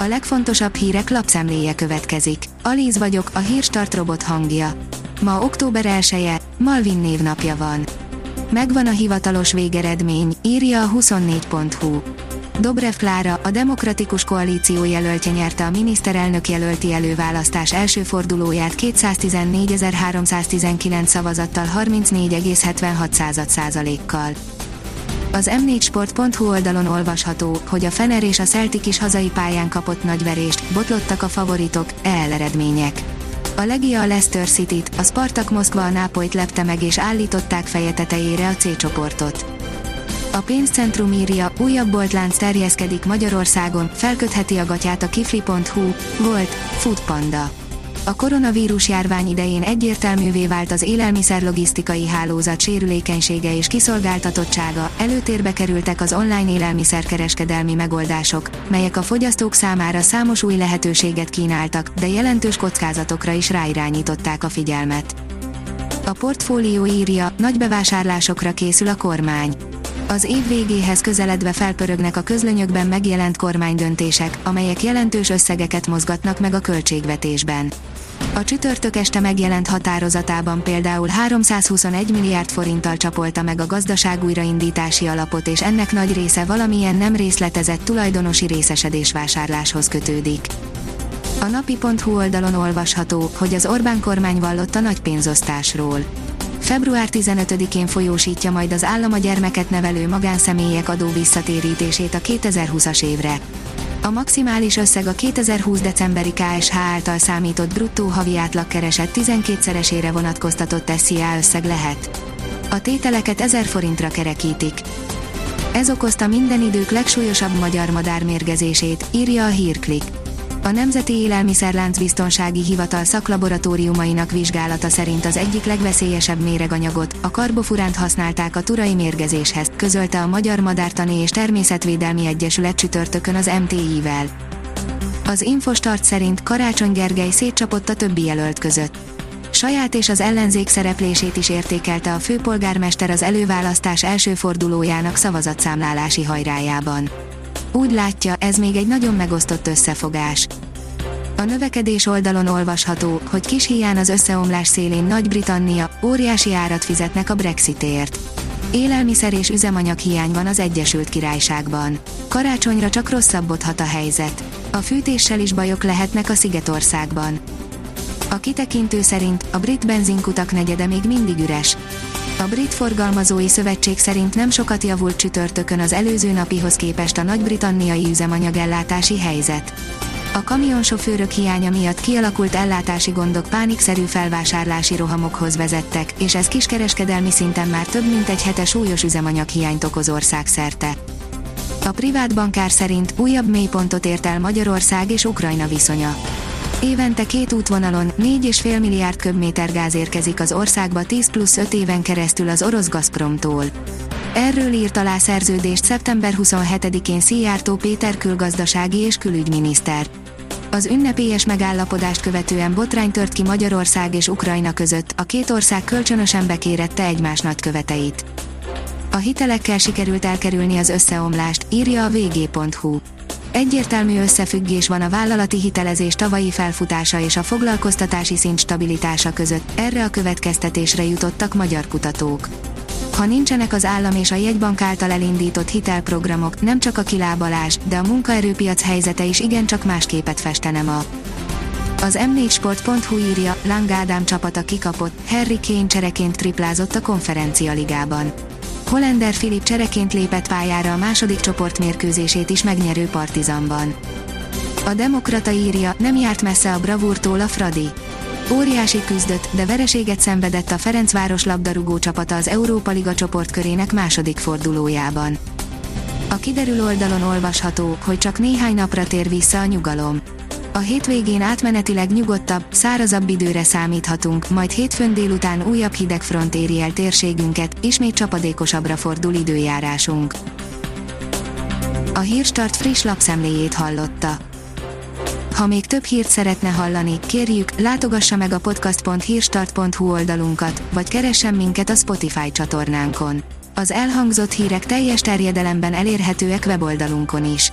A legfontosabb hírek lapszemléje következik. Alíz vagyok, a hírstart robot hangja. Ma október 1 -e, Malvin névnapja van. Megvan a hivatalos végeredmény, írja a 24.hu. Dobrev Klára, a Demokratikus Koalíció jelöltje nyerte a miniszterelnök jelölti előválasztás első fordulóját 214.319 szavazattal 34,76 százalékkal. Az m4sport.hu oldalon olvasható, hogy a Fener és a Celtic is hazai pályán kapott nagy verést, botlottak a favoritok, EL. A Legia a Leicester City-t, a Spartak Moszkva a Nápolyt lepte meg és állították feje tetejére a C csoportot. A pénzcentrum írja, újabb boltlánc terjeszkedik Magyarországon, felkötheti a gatyát a kifli.hu, volt, Foodpanda. A koronavírus járvány idején egyértelművé vált az élelmiszerlogisztikai hálózat sérülékenysége és kiszolgáltatottsága, előtérbe kerültek az online élelmiszerkereskedelmi megoldások, melyek a fogyasztók számára számos új lehetőséget kínáltak, de jelentős kockázatokra is ráirányították a figyelmet. A portfólió írja, nagy bevásárlásokra készül a kormány az év végéhez közeledve felpörögnek a közlönyökben megjelent kormánydöntések, amelyek jelentős összegeket mozgatnak meg a költségvetésben. A csütörtök este megjelent határozatában például 321 milliárd forinttal csapolta meg a gazdaság újraindítási alapot és ennek nagy része valamilyen nem részletezett tulajdonosi részesedés vásárláshoz kötődik. A napi.hu oldalon olvasható, hogy az Orbán kormány vallott a nagy pénzosztásról február 15-én folyósítja majd az állam a gyermeket nevelő magánszemélyek adó visszatérítését a 2020-as évre. A maximális összeg a 2020 decemberi KSH által számított bruttó havi átlagkereset 12-szeresére vonatkoztatott SZIA összeg lehet. A tételeket 1000 forintra kerekítik. Ez okozta minden idők legsúlyosabb magyar madármérgezését, írja a hírklik. A Nemzeti Élelmiszerlánc Biztonsági Hivatal szaklaboratóriumainak vizsgálata szerint az egyik legveszélyesebb méreganyagot, a karbofuránt használták a turai mérgezéshez, közölte a Magyar Madártani és Természetvédelmi Egyesület csütörtökön az MTI-vel. Az Infostart szerint Karácsony Gergely szétcsapott a többi jelölt között. Saját és az ellenzék szereplését is értékelte a főpolgármester az előválasztás első fordulójának szavazatszámlálási hajrájában úgy látja, ez még egy nagyon megosztott összefogás. A növekedés oldalon olvasható, hogy kis hián az összeomlás szélén Nagy-Britannia, óriási árat fizetnek a Brexitért. Élelmiszer és üzemanyag hiány van az Egyesült Királyságban. Karácsonyra csak rosszabbodhat a helyzet. A fűtéssel is bajok lehetnek a Szigetországban. A kitekintő szerint a brit benzinkutak negyede még mindig üres. A Brit Forgalmazói Szövetség szerint nem sokat javult csütörtökön az előző napihoz képest a nagy-britanniai üzemanyagellátási helyzet. A kamionsofőrök hiánya miatt kialakult ellátási gondok pánikszerű felvásárlási rohamokhoz vezettek, és ez kiskereskedelmi szinten már több mint egy hete súlyos üzemanyaghiányt okoz országszerte. A privát bankár szerint újabb mélypontot ért el Magyarország és Ukrajna viszonya. Évente két útvonalon 4,5 milliárd köbméter gáz érkezik az országba 10 plusz 5 éven keresztül az orosz Gazpromtól. Erről írt alá szerződést szeptember 27-én Szijjártó Péter külgazdasági és külügyminiszter. Az ünnepélyes megállapodást követően botrány tört ki Magyarország és Ukrajna között, a két ország kölcsönösen bekérette egymás nagyköveteit. A hitelekkel sikerült elkerülni az összeomlást, írja a vg.hu. Egyértelmű összefüggés van a vállalati hitelezés tavalyi felfutása és a foglalkoztatási szint stabilitása között, erre a következtetésre jutottak magyar kutatók. Ha nincsenek az állam és a jegybank által elindított hitelprogramok, nem csak a kilábalás, de a munkaerőpiac helyzete is igencsak más képet festene ma. Az m4sport.hu írja, Lang Ádám csapata kikapott, Harry Kane csereként triplázott a konferencia ligában. Hollander Filip csereként lépett pályára a második csoportmérkőzését is megnyerő Partizanban. A Demokrata írja, nem járt messze a bravúrtól a Fradi. Óriási küzdött, de vereséget szenvedett a Ferencváros labdarúgó csapata az Európa Liga csoportkörének második fordulójában. A kiderül oldalon olvasható, hogy csak néhány napra tér vissza a nyugalom. A hétvégén átmenetileg nyugodtabb, szárazabb időre számíthatunk, majd hétfőn délután újabb hideg front éri el térségünket, ismét csapadékosabbra fordul időjárásunk. A Hírstart friss lapszemléjét hallotta. Ha még több hírt szeretne hallani, kérjük, látogassa meg a podcast.hírstart.hu oldalunkat, vagy keressen minket a Spotify csatornánkon. Az elhangzott hírek teljes terjedelemben elérhetőek weboldalunkon is.